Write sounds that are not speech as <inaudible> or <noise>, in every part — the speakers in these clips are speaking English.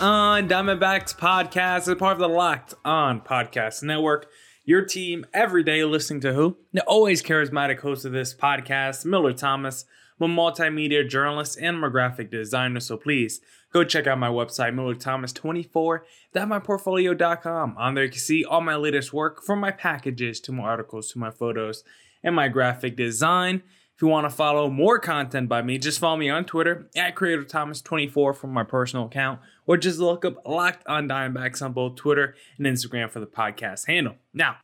On Diamondbacks podcast, as part of the Locked On Podcast Network. Your team every day listening to who? The always charismatic host of this podcast, Miller Thomas. I'm a multimedia journalist and I'm a graphic designer, so please go check out my website, MillerThomas24.myportfolio.com. On there you can see all my latest work from my packages to my articles to my photos and my graphic design. If you want to follow more content by me, just follow me on Twitter at CreatorThomas24 from my personal account, or just look up Locked on Diamondbacks on both Twitter and Instagram for the podcast handle. Now,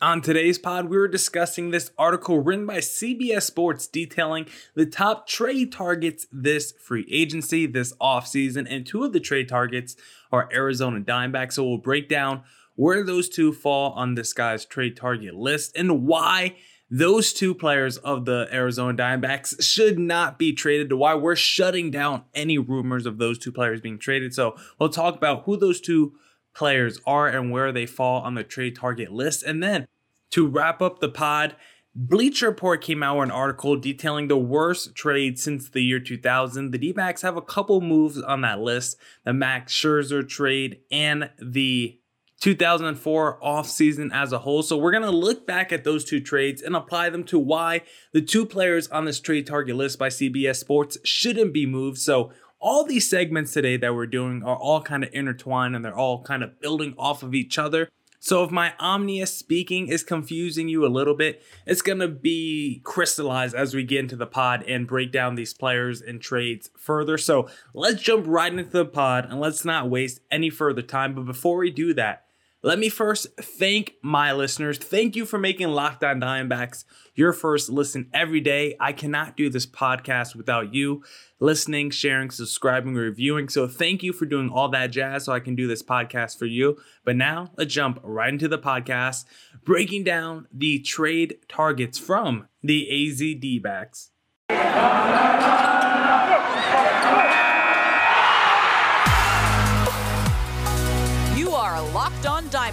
on today's pod, we were discussing this article written by CBS Sports detailing the top trade targets this free agency, this offseason, and two of the trade targets are Arizona Diamondbacks. So we'll break down where those two fall on this guy's trade target list and why those two players of the Arizona Diamondbacks should not be traded to why we're shutting down any rumors of those two players being traded. So we'll talk about who those two players are and where they fall on the trade target list. And then to wrap up the pod, Bleacher Report came out with an article detailing the worst trade since the year 2000. The D backs have a couple moves on that list the Max Scherzer trade and the 2004 offseason as a whole. So we're going to look back at those two trades and apply them to why the two players on this trade target list by CBS Sports shouldn't be moved. So all these segments today that we're doing are all kind of intertwined and they're all kind of building off of each other. So if my omnious speaking is confusing you a little bit, it's going to be crystallized as we get into the pod and break down these players and trades further. So let's jump right into the pod and let's not waste any further time. But before we do that, let me first thank my listeners. Thank you for making Locked On Diamondbacks your first listen every day. I cannot do this podcast without you listening, sharing, subscribing, reviewing. So thank you for doing all that jazz so I can do this podcast for you. But now let's jump right into the podcast, breaking down the trade targets from the AZD backs.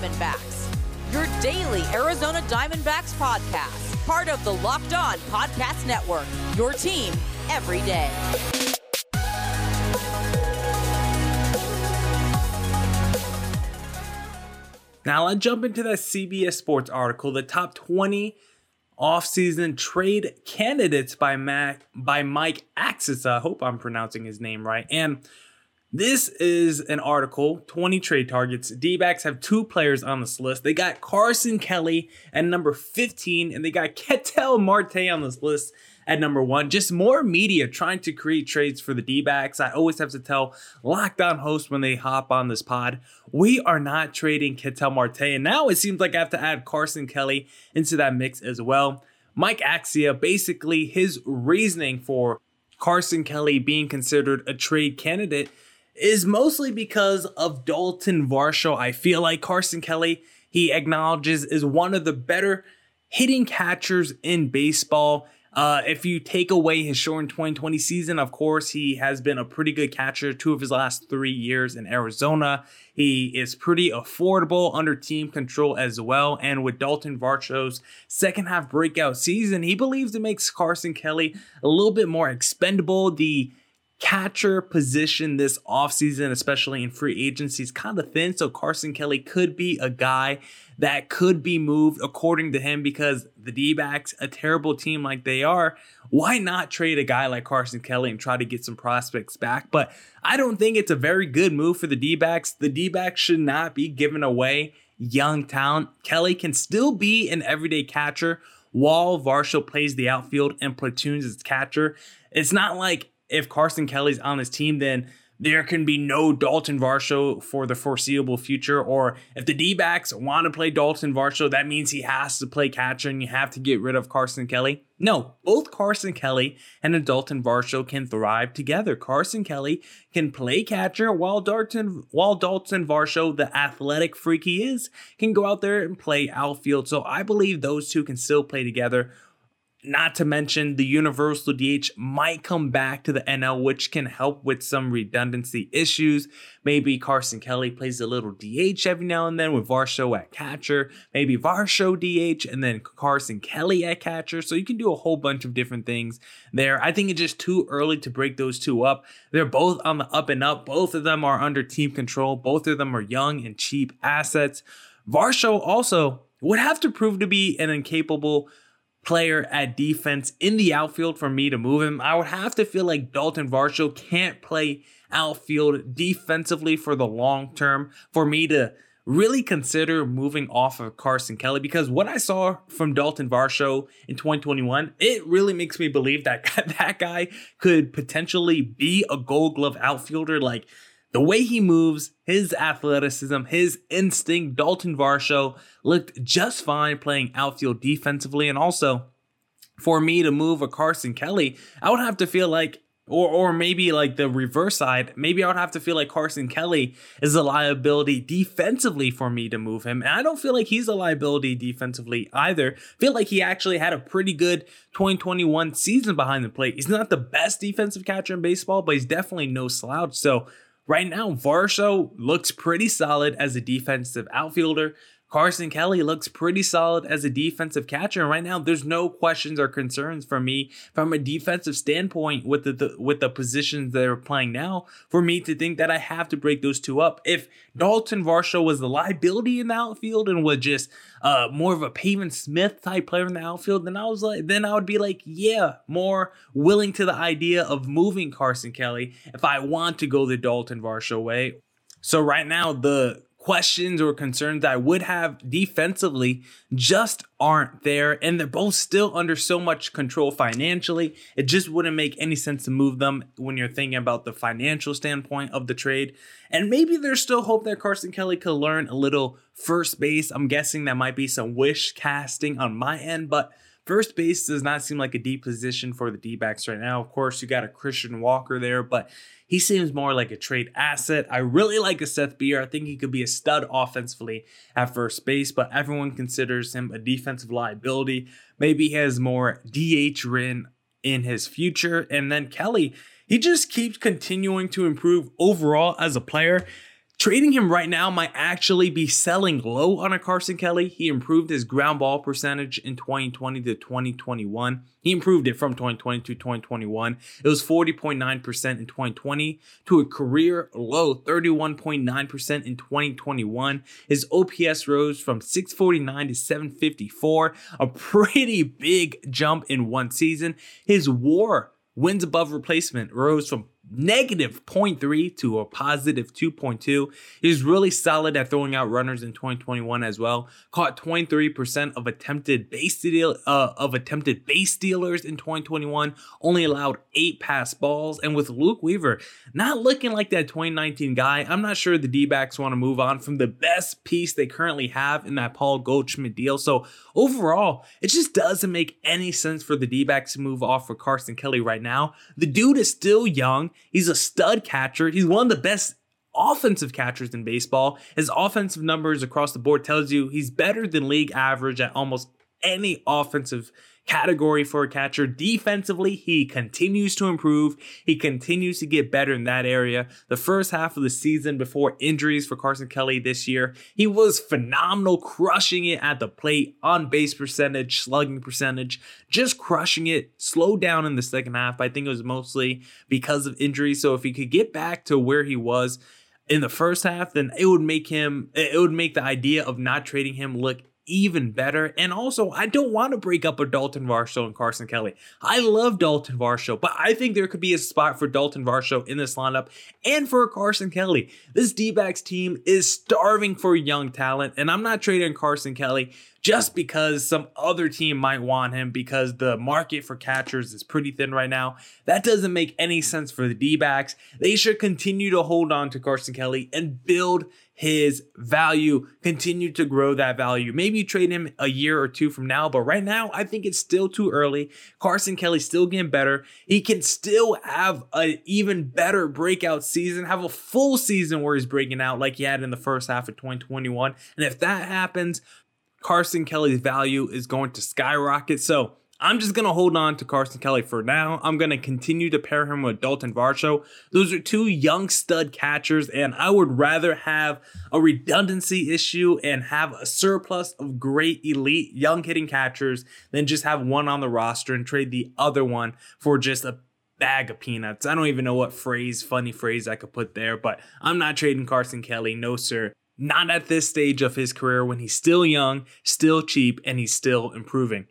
Diamondbacks, your daily Arizona Diamondbacks podcast, part of the Locked On Podcast Network, your team every day. Now let's jump into that CBS Sports article, the top 20 offseason trade candidates by Mac by Mike Axisa. I hope I'm pronouncing his name right. And this is an article, 20 trade targets. D-backs have two players on this list. They got Carson Kelly at number 15, and they got Ketel Marte on this list at number one. Just more media trying to create trades for the D backs. I always have to tell lockdown hosts when they hop on this pod, we are not trading Ketel Marte. And now it seems like I have to add Carson Kelly into that mix as well. Mike Axisa, basically his reasoning for Carson Kelly being considered a trade candidate is mostly because of Dalton Varsho. I feel like Carson Kelly, he acknowledges, is one of the better hitting catchers in baseball. Uh, if you take away his short 2020 season, of course, he has been a pretty good catcher two of his last three years in Arizona. He is pretty affordable under team control as well. And with Dalton Varsho's second half breakout season, he believes it makes Carson Kelly a little bit more expendable. The catcher position this offseason, especially in free agency, is kind of thin. So Carson Kelly could be a guy that could be moved according to him because the D backs, a terrible team like they are, why not trade a guy like Carson Kelly and try to get some prospects back? But I don't think it's a very good move for the D backs. The D backs should not be giving away young talent. Kelly can still be an everyday catcher while Varsho plays the outfield and platoons as catcher. It's not like if Carson Kelly's on his team, then there can be no Dalton Varsho for the foreseeable future, or if the D backs want to play Dalton Varsho, that means he has to play catcher and you have to get rid of Carson Kelly. No, both Carson Kelly and Dalton Varsho can thrive together. Carson Kelly can play catcher while Dalton while Dalton Varsho, the athletic freak he is, can go out there and play outfield. So I believe those two can still play together not to mention, the universal DH might come back to the NL, which can help with some redundancy issues. Maybe Carson Kelly plays a little DH every now and then with Varsho at catcher. Maybe Varsho DH and then Carson Kelly at catcher. So you can do a whole bunch of different things there. I think it's just too early to break those two up. They're both on the up and up. Both of them are under team control. Both of them are young and cheap assets. Varsho also would have to prove to be an incapable player at defense in the outfield for me to move him. I would have to feel like Dalton Varsho can't play outfield defensively for the long term for me to really consider moving off of Carson Kelly because what I saw from Dalton Varsho in 2021, it really makes me believe that <laughs> that guy could potentially be a gold glove outfielder. Like the way he moves, his athleticism, his instinct, Dalton Varsho looked just fine playing outfield defensively. And also, for me to move a Carson Kelly, I would have to feel like or or maybe like the reverse side, maybe I would have to feel like Carson Kelly is a liability defensively for me to move him. And I don't feel like he's a liability defensively either. I feel like he actually had a pretty good 2021 season behind the plate. He's not the best defensive catcher in baseball, but he's definitely no slouch. So Right now, Varsho looks pretty solid as a defensive outfielder. Carson Kelly looks pretty solid as a defensive catcher. And right now, there's no questions or concerns for me from a defensive standpoint with the, the, with the positions they're playing now for me to think that I have to break those two up. If Dalton Varsho was the liability in the outfield and was just uh, more of a Pavin Smith type player in the outfield, then I was like, then I would be like, yeah, more willing to the idea of moving Carson Kelly if I want to go the Dalton Varsho way. So right now, the questions or concerns that I would have defensively just aren't there. And they're both still under so much control financially. It just wouldn't make any sense to move them when you're thinking about the financial standpoint of the trade. And maybe there's still hope that Carson Kelly could learn a little first base. I'm guessing that might be some wish casting on my end, but First base does not seem like a deep position for the D backs right now. Of course, you got a Christian Walker there, but he seems more like a trade asset. I really like a Seth Beer. I think he could be a stud offensively at first base, but everyone considers him a defensive liability. Maybe he has more DH written in his future. And then Kelly, he just keeps continuing to improve overall as a player. Trading him right now might actually be selling low on a Carson Kelly. He improved his ground ball percentage in 2020 to 2021. He improved it from 2020 to 2021. It was 40.9% in 2020 to a career low 31.9% in 2021. His OPS rose from 649 to 754, a pretty big jump in one season. His WAR wins above replacement rose from negative 0.3 to a positive 2.2. He's really solid at throwing out runners in 2021 as well. Caught 23% of attempted base steal uh, of attempted base stealers in 2021. Only allowed eight pass balls. And with Luke Weaver not looking like that 2019 guy, I'm not sure the D-backs want to move on from the best piece they currently have in that Paul Goldschmidt deal. So overall, it just doesn't make any sense for the D-backs to move off for Carson Kelly right now. The dude is still young. He's a stud catcher. He's one of the best offensive catchers in baseball. His offensive numbers across the board tells you he's better than league average at almost any offensive category for a catcher. Defensively, he continues to improve. He continues to get better in that area. The first half of the season before injuries for Carson Kelly this year, he was phenomenal, crushing it at the plate, on base percentage, slugging percentage, just crushing it. Slowed down in the second half. I think it was mostly because of injuries. So if he could get back to where he was, in the first half, then it would make him, it would make the idea of not trading him look even better. And also, I don't want to break up a Dalton Varsho and Carson Kelly. I love Dalton Varsho, but I think there could be a spot for Dalton Varsho in this lineup and for Carson Kelly. This D backs team is starving for young talent, and I'm not trading Carson Kelly just because some other team might want him because the market for catchers is pretty thin right now. That doesn't make any sense for the D backs. They should continue to hold on to Carson Kelly and build his value, continue to grow that value. Maybe you trade him a year or two from now, but right now, I think it's still too early. Carson Kelly's still getting better. He can still have an even better breakout season, have a full season where he's breaking out like he had in the first half of 2021. And if that happens, Carson Kelly's value is going to skyrocket. So I'm just going to hold on to Carson Kelly for now. I'm going to continue to pair him with Dalton Varsho. Those are two young stud catchers, and I would rather have a redundancy issue and have a surplus of great elite young hitting catchers than just have one on the roster and trade the other one for just a bag of peanuts. I don't even know what phrase, funny phrase I could put there, but I'm not trading Carson Kelly. No, sir. Not at this stage of his career when he's still young, still cheap, and he's still improving.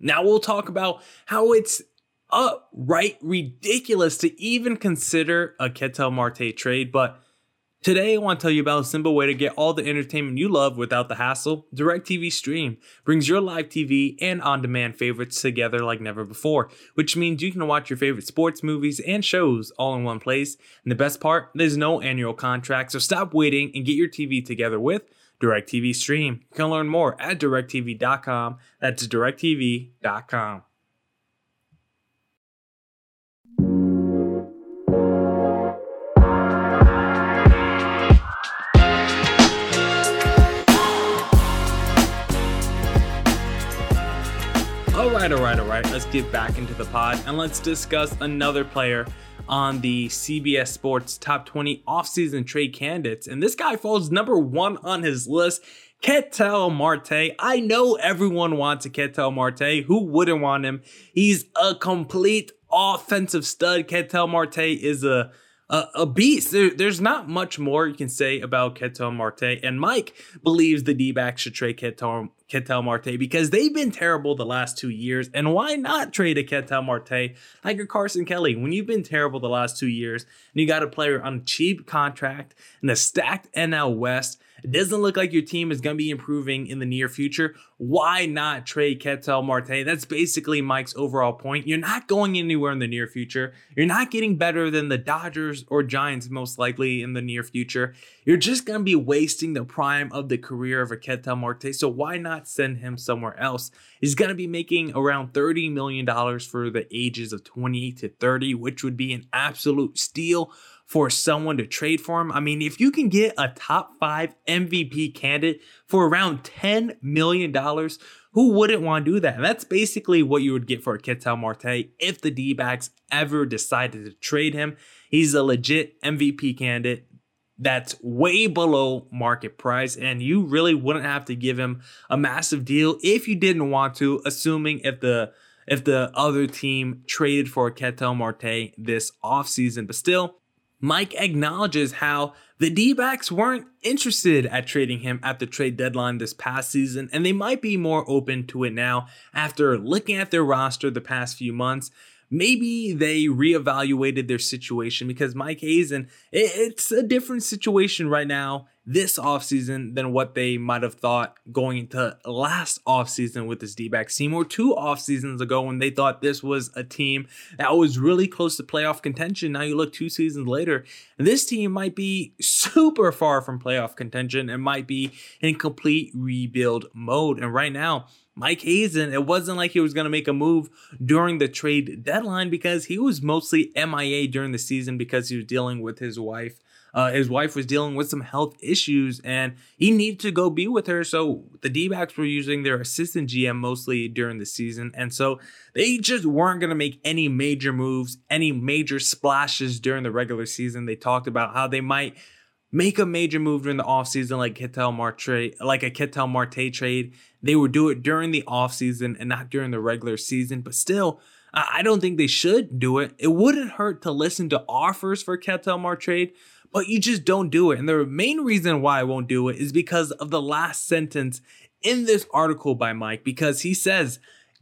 Now we'll talk about how it's right ridiculous to even consider a Ketel Marte trade, but Today, I want to tell you about a simple way to get all the entertainment you love without the hassle. DirecTV Stream brings your live TV and on demand favorites together like never before, which means you can watch your favorite sports, movies, and shows all in one place. And the best part, there's no annual contract, so stop waiting and get your TV together with DirecTV Stream. You can learn more at directv.com. That's directv.com. all right, all right. Let's get back into the pod and let's discuss another player on the CBS Sports Top 20 offseason trade candidates. And this guy falls number one on his list. Ketel Marte. I know everyone wants a Ketel Marte. Who wouldn't want him? He's a complete offensive stud. Ketel Marte is a a, a beast. There, there's not much more you can say about Ketel Marte. And Mike believes the D backs should trade Ketel, Ketel Marte because they've been terrible the last two years. And why not trade a Ketel Marte like a Carson Kelly when you've been terrible the last two years and you got a player on a cheap contract in a stacked NL West? It doesn't look like your team is going to be improving in the near future. Why not trade Ketel Marte? That's basically Mike's overall point. You're not going anywhere in the near future. You're not getting better than the Dodgers or Giants, most likely in the near future. You're just going to be wasting the prime of the career of a Ketel Marte. So why not send him somewhere else? He's going to be making around $30 million for the ages of 28 to 30, which would be an absolute steal for someone to trade for him. I mean, if you can get a top five MVP candidate for around $10 million, who wouldn't want to do that? And that's basically what you would get for Ketel Marte if the D backs ever decided to trade him. He's a legit MVP candidate that's way below market price and you really wouldn't have to give him a massive deal if you didn't want to assuming if the if the other team traded for Ketel Marte this offseason but still Mike acknowledges how the D backs weren't interested at trading him at the trade deadline this past season, and they might be more open to it now after looking at their roster the past few months maybe they reevaluated their situation because Mike Hazen, it's a different situation right now this offseason than what they might have thought going into last offseason with this D-back team or two off seasons ago when they thought this was a team that was really close to playoff contention. Now you look two seasons later, this team might be super far from playoff contention and might be in complete rebuild mode. And right now, Mike Hazen, it wasn't like he was going to make a move during the trade deadline because he was mostly MIA during the season because he was dealing with his wife. Uh, his wife was dealing with some health issues and he needed to go be with her. So the D backs were using their assistant GM mostly during the season. And so they just weren't going to make any major moves, any major splashes during the regular season. They talked about how they might make a major move during the offseason like Ketel Marte, like a Ketel Marte trade. They would do it during the offseason and not during the regular season, but still, I don't think they should do it. It wouldn't hurt to listen to offers for Ketel Marte, but you just don't do it. And the main reason why I won't do it is because of the last sentence in this article by Mike, because he says,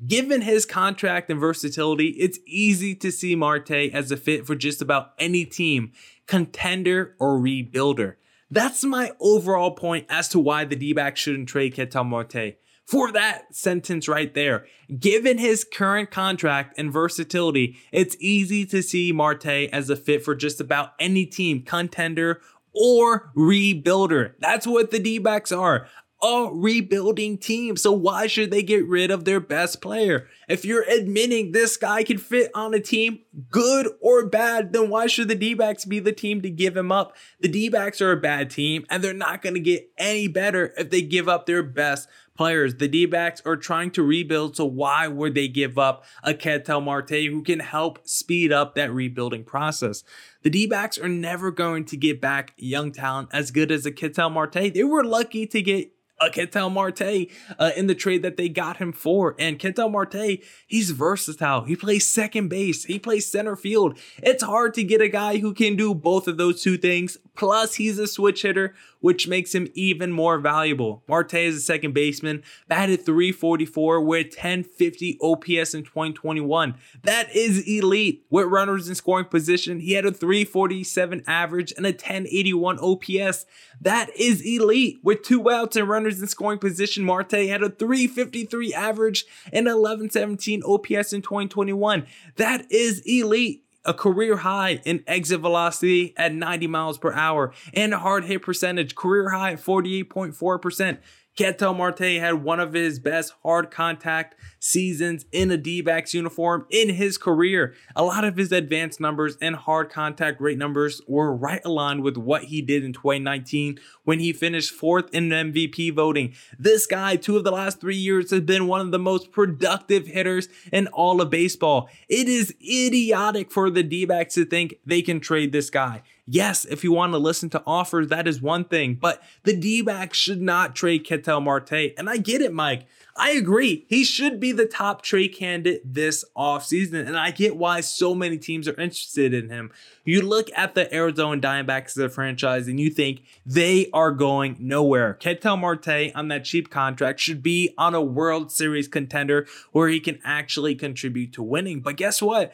Given his contract and versatility, it's easy to see Marte as a fit for just about any team, contender or rebuilder. That's my overall point as to why the D backs shouldn't trade Ketel Marte. For that sentence right there. Given his current contract and versatility, it's easy to see Marte as a fit for just about any team, contender or rebuilder. That's what the D backs are a rebuilding team. So why should they get rid of their best player? If you're admitting this guy can fit on a team, good or bad, then why should the D-backs be the team to give him up? The D-backs are a bad team and they're not going to get any better if they give up their best players. The D-backs are trying to rebuild, so why would they give up a Ketel Marte who can help speed up that rebuilding process? The D-backs are never going to get back young talent as good as a Ketel Marte. They were lucky to get uh, Ketel Marte uh, in the trade that they got him for. And Ketel Marte, he's versatile. He plays second base, he plays center field. It's hard to get a guy who can do both of those two things. Plus, he's a switch hitter which makes him even more valuable. Marte is a second baseman, batted 344 with 1050 OPS in 2021. That is elite. With runners in scoring position, he had a 347 average and a 1081 OPS. That is elite. With two outs and runners in scoring position, Marte had a 353 average and 1117 OPS in 2021. That is elite a career high in exit velocity at 90 miles per hour and a hard hit percentage, career high at 48.4%. Ketel Marte had one of his best hard contact seasons in a D-backs uniform in his career. A lot of his advanced numbers and hard contact rate numbers were right aligned with what he did in 2019 when he finished fourth in MVP voting. This guy, two of the last three years, has been one of the most productive hitters in all of baseball. It is idiotic for the D-backs to think they can trade this guy. Yes, if you want to listen to offers, that is one thing, but the D backs should not trade Ketel Marte. And I get it, Mike. I agree. He should be the top trade candidate this offseason. And I get why so many teams are interested in him. You look at the Arizona Diamondbacks as a franchise and you think they are going nowhere. Ketel Marte on that cheap contract should be on a World Series contender where he can actually contribute to winning. But guess what?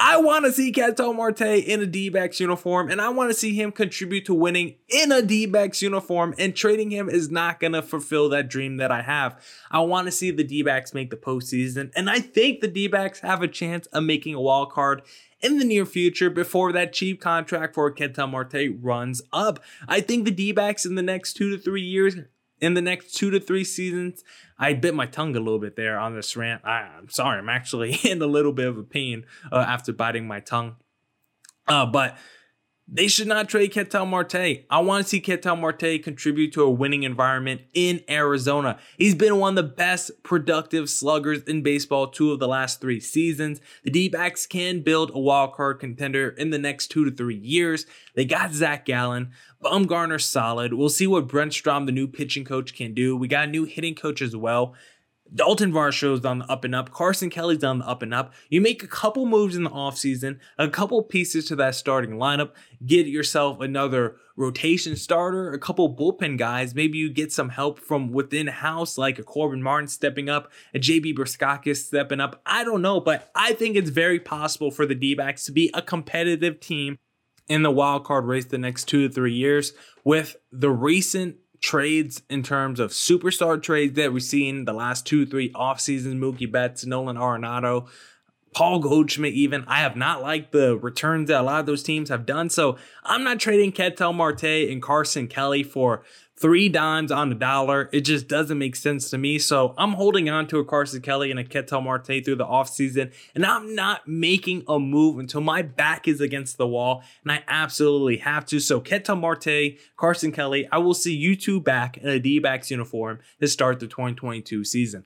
I want to see Ketel Marte in a D-backs uniform, and I want to see him contribute to winning in a D-backs uniform, and trading him is not going to fulfill that dream that I have. I want to see the D-backs make the postseason, and I think the D-backs have a chance of making a wild card in the near future before that cheap contract for Ketel Marte runs up. I think the D-backs in the next two to three years in the next two to three seasons. I bit my tongue a little bit there on this rant. I, am sorry, I'm actually <laughs> in a little bit of a pain uh, after biting my tongue. Uh, but they should not trade Ketel Marte. I want to see Ketel Marte contribute to a winning environment in Arizona. He's been one of the best productive sluggers in baseball two of the last three seasons. The D-backs can build a wild card contender in the next two to three years. They got Zach Gallen. Bumgarner solid. We'll see what Brent Strom, the new pitching coach, can do. We got a new hitting coach as well. Dalton Varsho's on the up and up. Carson Kelly's on the up and up. You make a couple moves in the offseason, a couple pieces to that starting lineup, get yourself another rotation starter, a couple bullpen guys. Maybe you get some help from within house, like a Corbin Martin stepping up, a JB Bukauskas stepping up. I don't know, but I think it's very possible for the D backs to be a competitive team in the wild card race the next two to three years with the recent trades in terms of superstar trades that we've seen the last two, three off seasons, Mookie Betts, Nolan Arenado, Paul Goldschmidt, even. I have not liked the returns that a lot of those teams have done. So I'm not trading Ketel Marte and Carson Kelly for three dimes on the dollar. It just doesn't make sense to me. So I'm holding on to a Carson Kelly and a Ketel Marte through the offseason. And I'm not making a move until my back is against the wall. And I absolutely have to. So Ketel Marte, Carson Kelly, I will see you two back in a D-backs uniform to start the 2022 season.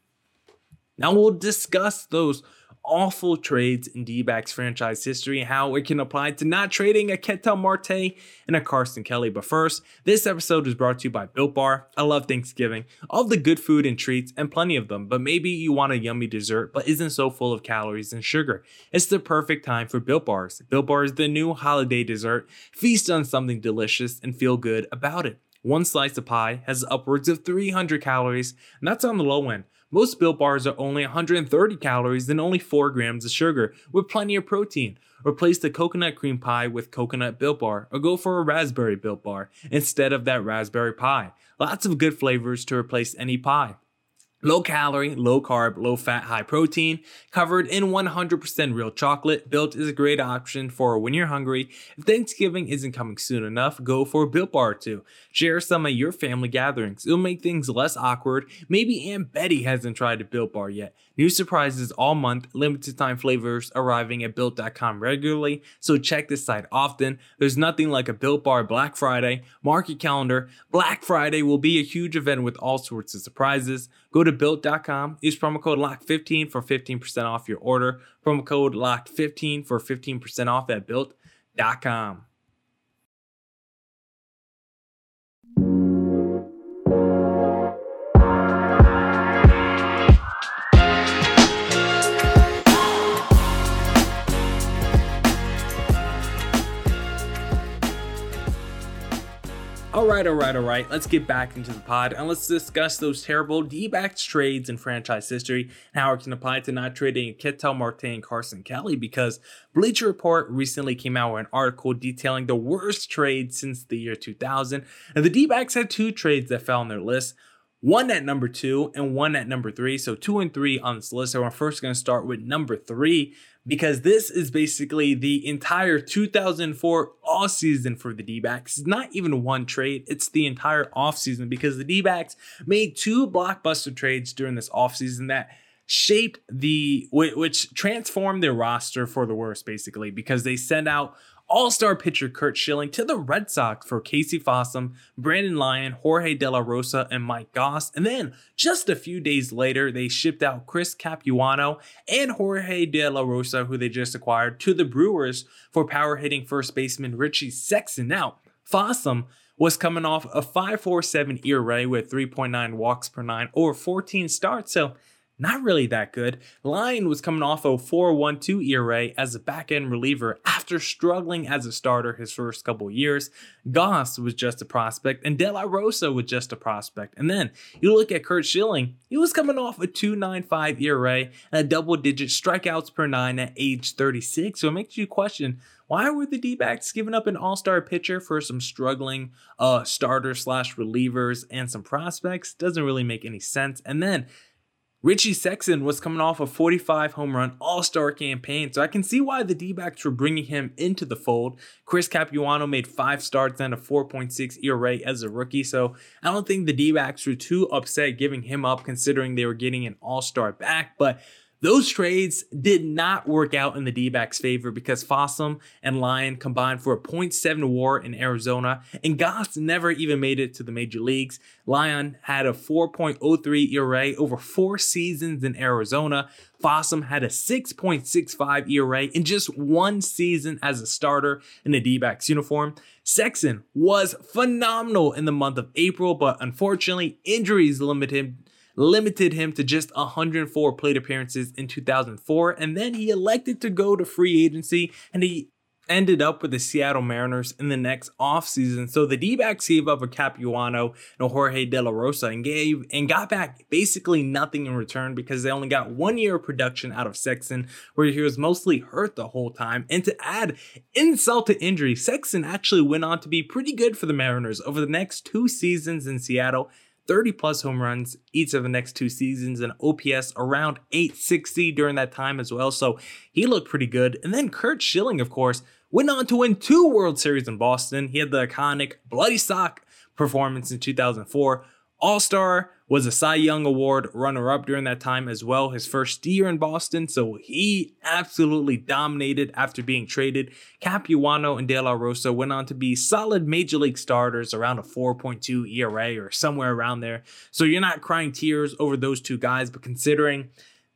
Now we'll discuss those awful trades in D-backs franchise history, how it can apply to not trading a Ketel Marte and a Carson Kelly. But first, this episode is brought to you by Built Bar. I love Thanksgiving, all the good food and treats, and plenty of them. But maybe you want a yummy dessert, but isn't so full of calories and sugar. It's the perfect time for Built Bars. Built Bar is the new holiday dessert. Feast on something delicious and feel good about it. One slice of pie has upwards of 300 calories, and that's on the low end. Most Built Bars are only 130 calories and only 4 grams of sugar, with plenty of protein. Replace the coconut cream pie with coconut Built Bar, or go for a raspberry Built Bar instead of that raspberry pie. Lots of good flavors to replace any pie. Low calorie, low carb, low fat, high protein, covered in 100% real chocolate. Built is a great option for when you're hungry. If Thanksgiving isn't coming soon enough, go for a Built Bar or two. Share some at your family gatherings. It'll make things less awkward. Maybe Aunt Betty hasn't tried a Built Bar yet. New surprises all month, limited time flavors arriving at Built.com regularly, so check this site often. There's nothing like a Built Bar Black Friday. Mark your calendar. Black Friday will be a huge event with all sorts of surprises. Go to built.com, use promo code LOCK15 for 15% off your order. Promo code LOCK15 for 15% off at built.com. right, all right, all right. Let's get back into the pod and let's discuss those terrible D-backs trades in franchise history and how it can apply to not trading Ketel Marte and Carson Kelly because Bleacher Report recently came out with an article detailing the worst trade since the year 2000. And the D-backs had two trades that fell on their list one at number two and one at number three. So two and three on this list. So we're first going to start with number three because this is basically the entire 2004 off season for the D-backs. It's not even one trade, it's the entire off season because the D-backs made two blockbuster trades during this off season that shaped the which transformed their roster for the worse basically because they sent out all-star pitcher Curt Schilling to the Red Sox for Casey Fossum, Brandon Lyon, Jorge De La Rosa, and Mike Goss. And then just a few days later, they shipped out Chris Capuano and Jorge De La Rosa, who they just acquired, to the Brewers for power hitting first baseman Richie Sexson. Now, Fossum was coming off a 5.47 ERA with 3.9 walks per nine over 14 starts. So not really that good. Lyon was coming off a 4.12 ERA as a back end reliever after struggling as a starter his first couple years. Goss was just a prospect, and De La Rosa was just a prospect. And then you look at Curt Schilling, he was coming off a 2.95 ERA and a double digit strikeouts per nine at age 36. So it makes you question why were the D-backs giving up an all-star pitcher for some struggling uh starter slash relievers and some prospects? Doesn't really make any sense. And then Richie Sexson was coming off a 45 home run all star campaign, so I can see why the D backs were bringing him into the fold. Chris Capuano made five starts and a 4.6 ERA as a rookie, so I don't think the D backs were too upset giving him up considering they were getting an all star back, but those trades did not work out in the D backs' favor because Fossum and Lyon combined for a 0.7 war in Arizona, and Goss never even made it to the major leagues. Lyon had a 4.03 ERA over four seasons in Arizona. Fossum had a 6.65 ERA in just one season as a starter in a D backs uniform. Sexson was phenomenal in the month of April, but unfortunately, injuries limited him limited him to just 104 plate appearances in 2004, and then he elected to go to free agency and he ended up with the Seattle Mariners in the next offseason. So the D-backs gave up a Capuano and a Jorge De La Rosa and gave and got back basically nothing in return because they only got one year of production out of Sexson, where he was mostly hurt the whole time. And to add insult to injury, Sexson actually went on to be pretty good for the Mariners over the next two seasons in Seattle 30 plus home runs each of the next two seasons and OPS around 860 during that time as well. So he looked pretty good. And then Curt Schilling, of course, went on to win two World Series in Boston. He had the iconic Bloody Sock performance in 2004, All Star was a Cy Young Award runner up during that time as well, his first year in Boston. So he absolutely dominated after being traded. Capuano and De La Rosa went on to be solid major league starters around a 4.2 ERA or somewhere around there. So you're not crying tears over those two guys, but considering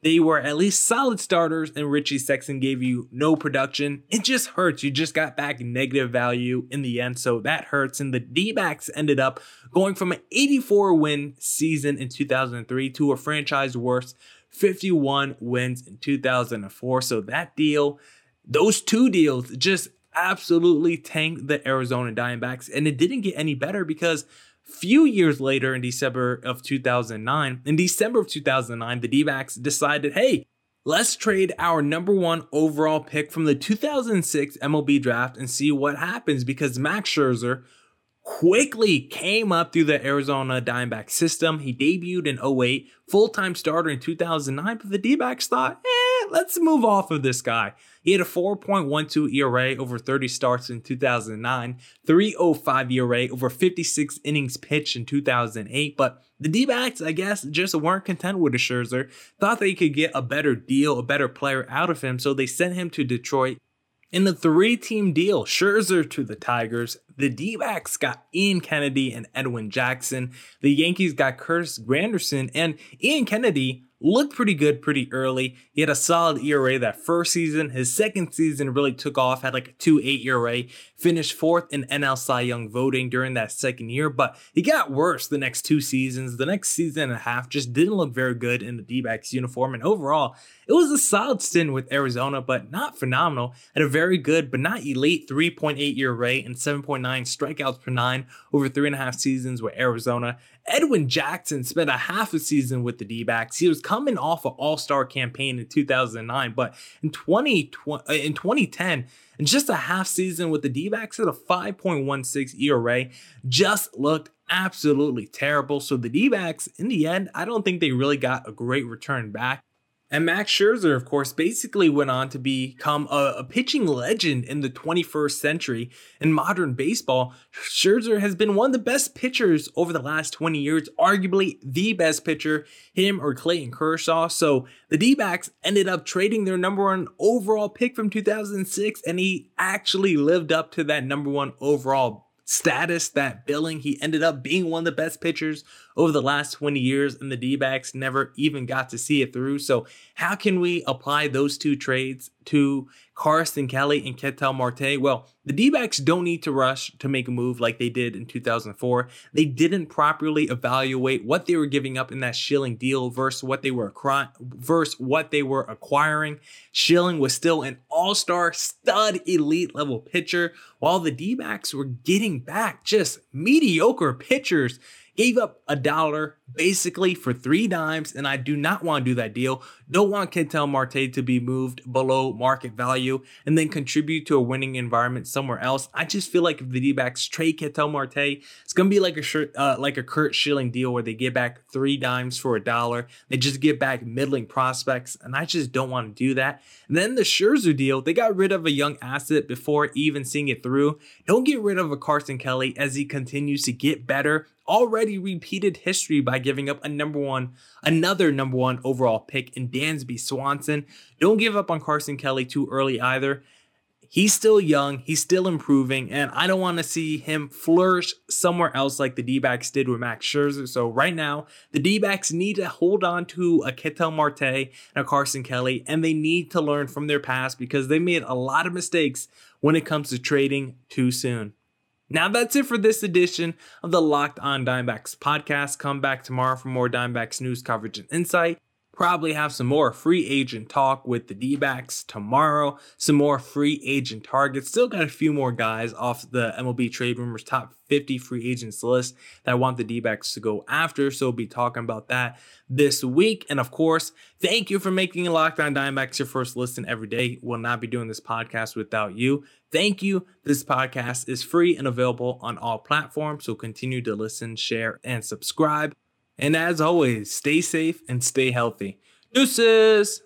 they were at least solid starters, and Richie Sexson gave you no production. It just hurts. You just got back negative value in the end, so that hurts. And the D backs ended up going from an 84 win season in 2003 to a franchise worst 51 wins in 2004. So that deal, those two deals, just absolutely tanked the Arizona Diamondbacks, and it didn't get any better because few years later in December of 2009, in December of 2009, the D-backs decided, hey, let's trade our number one overall pick from the 2006 MLB draft and see what happens because Max Scherzer, quickly came up through the Arizona Diamondback system. He debuted in 08, full time starter in 2009, but the D thought, eh, Eh, let's move off of this guy. He had a 4.12 ERA over 30 starts in 2009, 305 ERA over 56 innings pitched in 2008. But the D backs, I guess, just weren't content with Scherzer, thought they could get a better deal, a better player out of him, so they sent him to Detroit. In the three team deal, Scherzer to the Tigers, the D backs got Ian Kennedy and Edwin Jackson, the Yankees got Curtis Granderson, and Ian Kennedy looked pretty good pretty early. He had a solid ERA that first season. His second season really took off, had like a 2.8 ERA, finished fourth in NL Cy Young voting during that second year, but he got worse the next two seasons. The next season and a half just didn't look very good in the D backs uniform, and overall, it was a solid stint with Arizona, but not phenomenal. Had a very good, but not elite 3.8 ERA and 7.9 strikeouts per nine over three and a half seasons with Arizona. Edwin Jackson spent a half a season with the D backs. He was coming off an all star campaign in 2009, but in 20, uh, in 2010, in just a half season with the D backs at a 5.16 ERA, just looked absolutely terrible. So the D backs, in the end, I don't think they really got a great return back. And Max Scherzer, of course, basically went on to become a, a, pitching legend in the 21st century in modern baseball. Scherzer has been one of the best pitchers over the last 20 years, arguably the best pitcher, him or Clayton Kershaw. So the D backs ended up trading their number one overall pick from 2006, and he actually lived up to that number one overall status, that billing. He ended up being one of the best pitchers over the last 20 years, and the D backs never even got to see it through. So, how can we apply those two trades to Carson Kelly and Ketel Marte? Well, the D backs don't need to rush to make a move like they did in 2004. They didn't properly evaluate what they were giving up in that Schilling deal versus what they were. Versus what they were acquiring. Schilling was still an all-star, stud, elite level pitcher, while the D backs were getting back just mediocre pitchers Gave up a dollar basically for three dimes, and I do not want to do that deal. Don't want Ketel Marte to be moved below market value and then contribute to a winning environment somewhere else. I just feel like if the D-backs trade Ketel Marte, it's gonna be like a shirt, uh, like a Curt Schilling deal where they get back three dimes for a dollar. They just get back middling prospects, and I just don't want to do that. And then the Scherzer deal, they got rid of a young asset before even seeing it through. Don't get rid of a Carson Kelly as he continues to get better already repeated history by giving up a number one, another number one overall pick in Dansby Swanson. Don't give up on Carson Kelly too early either. He's still young, he's still improving, and I don't want to see him flourish somewhere else like the D backs did with Max Scherzer. So, right now, the D backs need to hold on to a Ketel Marte and a Carson Kelly, and they need to learn from their past because they made a lot of mistakes when it comes to trading too soon. Now that's it for this edition of the Locked On Diamondbacks podcast. Come back tomorrow for more Diamondbacks news coverage and insight. Probably have some more free agent talk with the D backs tomorrow. Some more free agent targets. Still got a few more guys off the MLB trade rumors top 50 free agents list that I want the D backs to go after. So we'll be talking about that this week. And of course, thank you for making Locked On Diamondbacks your first listen every day. We'll not be doing this podcast without you. Thank you. This podcast is free and available on all platforms. So continue to listen, share, and subscribe. And as always, stay safe and stay healthy. Deuces!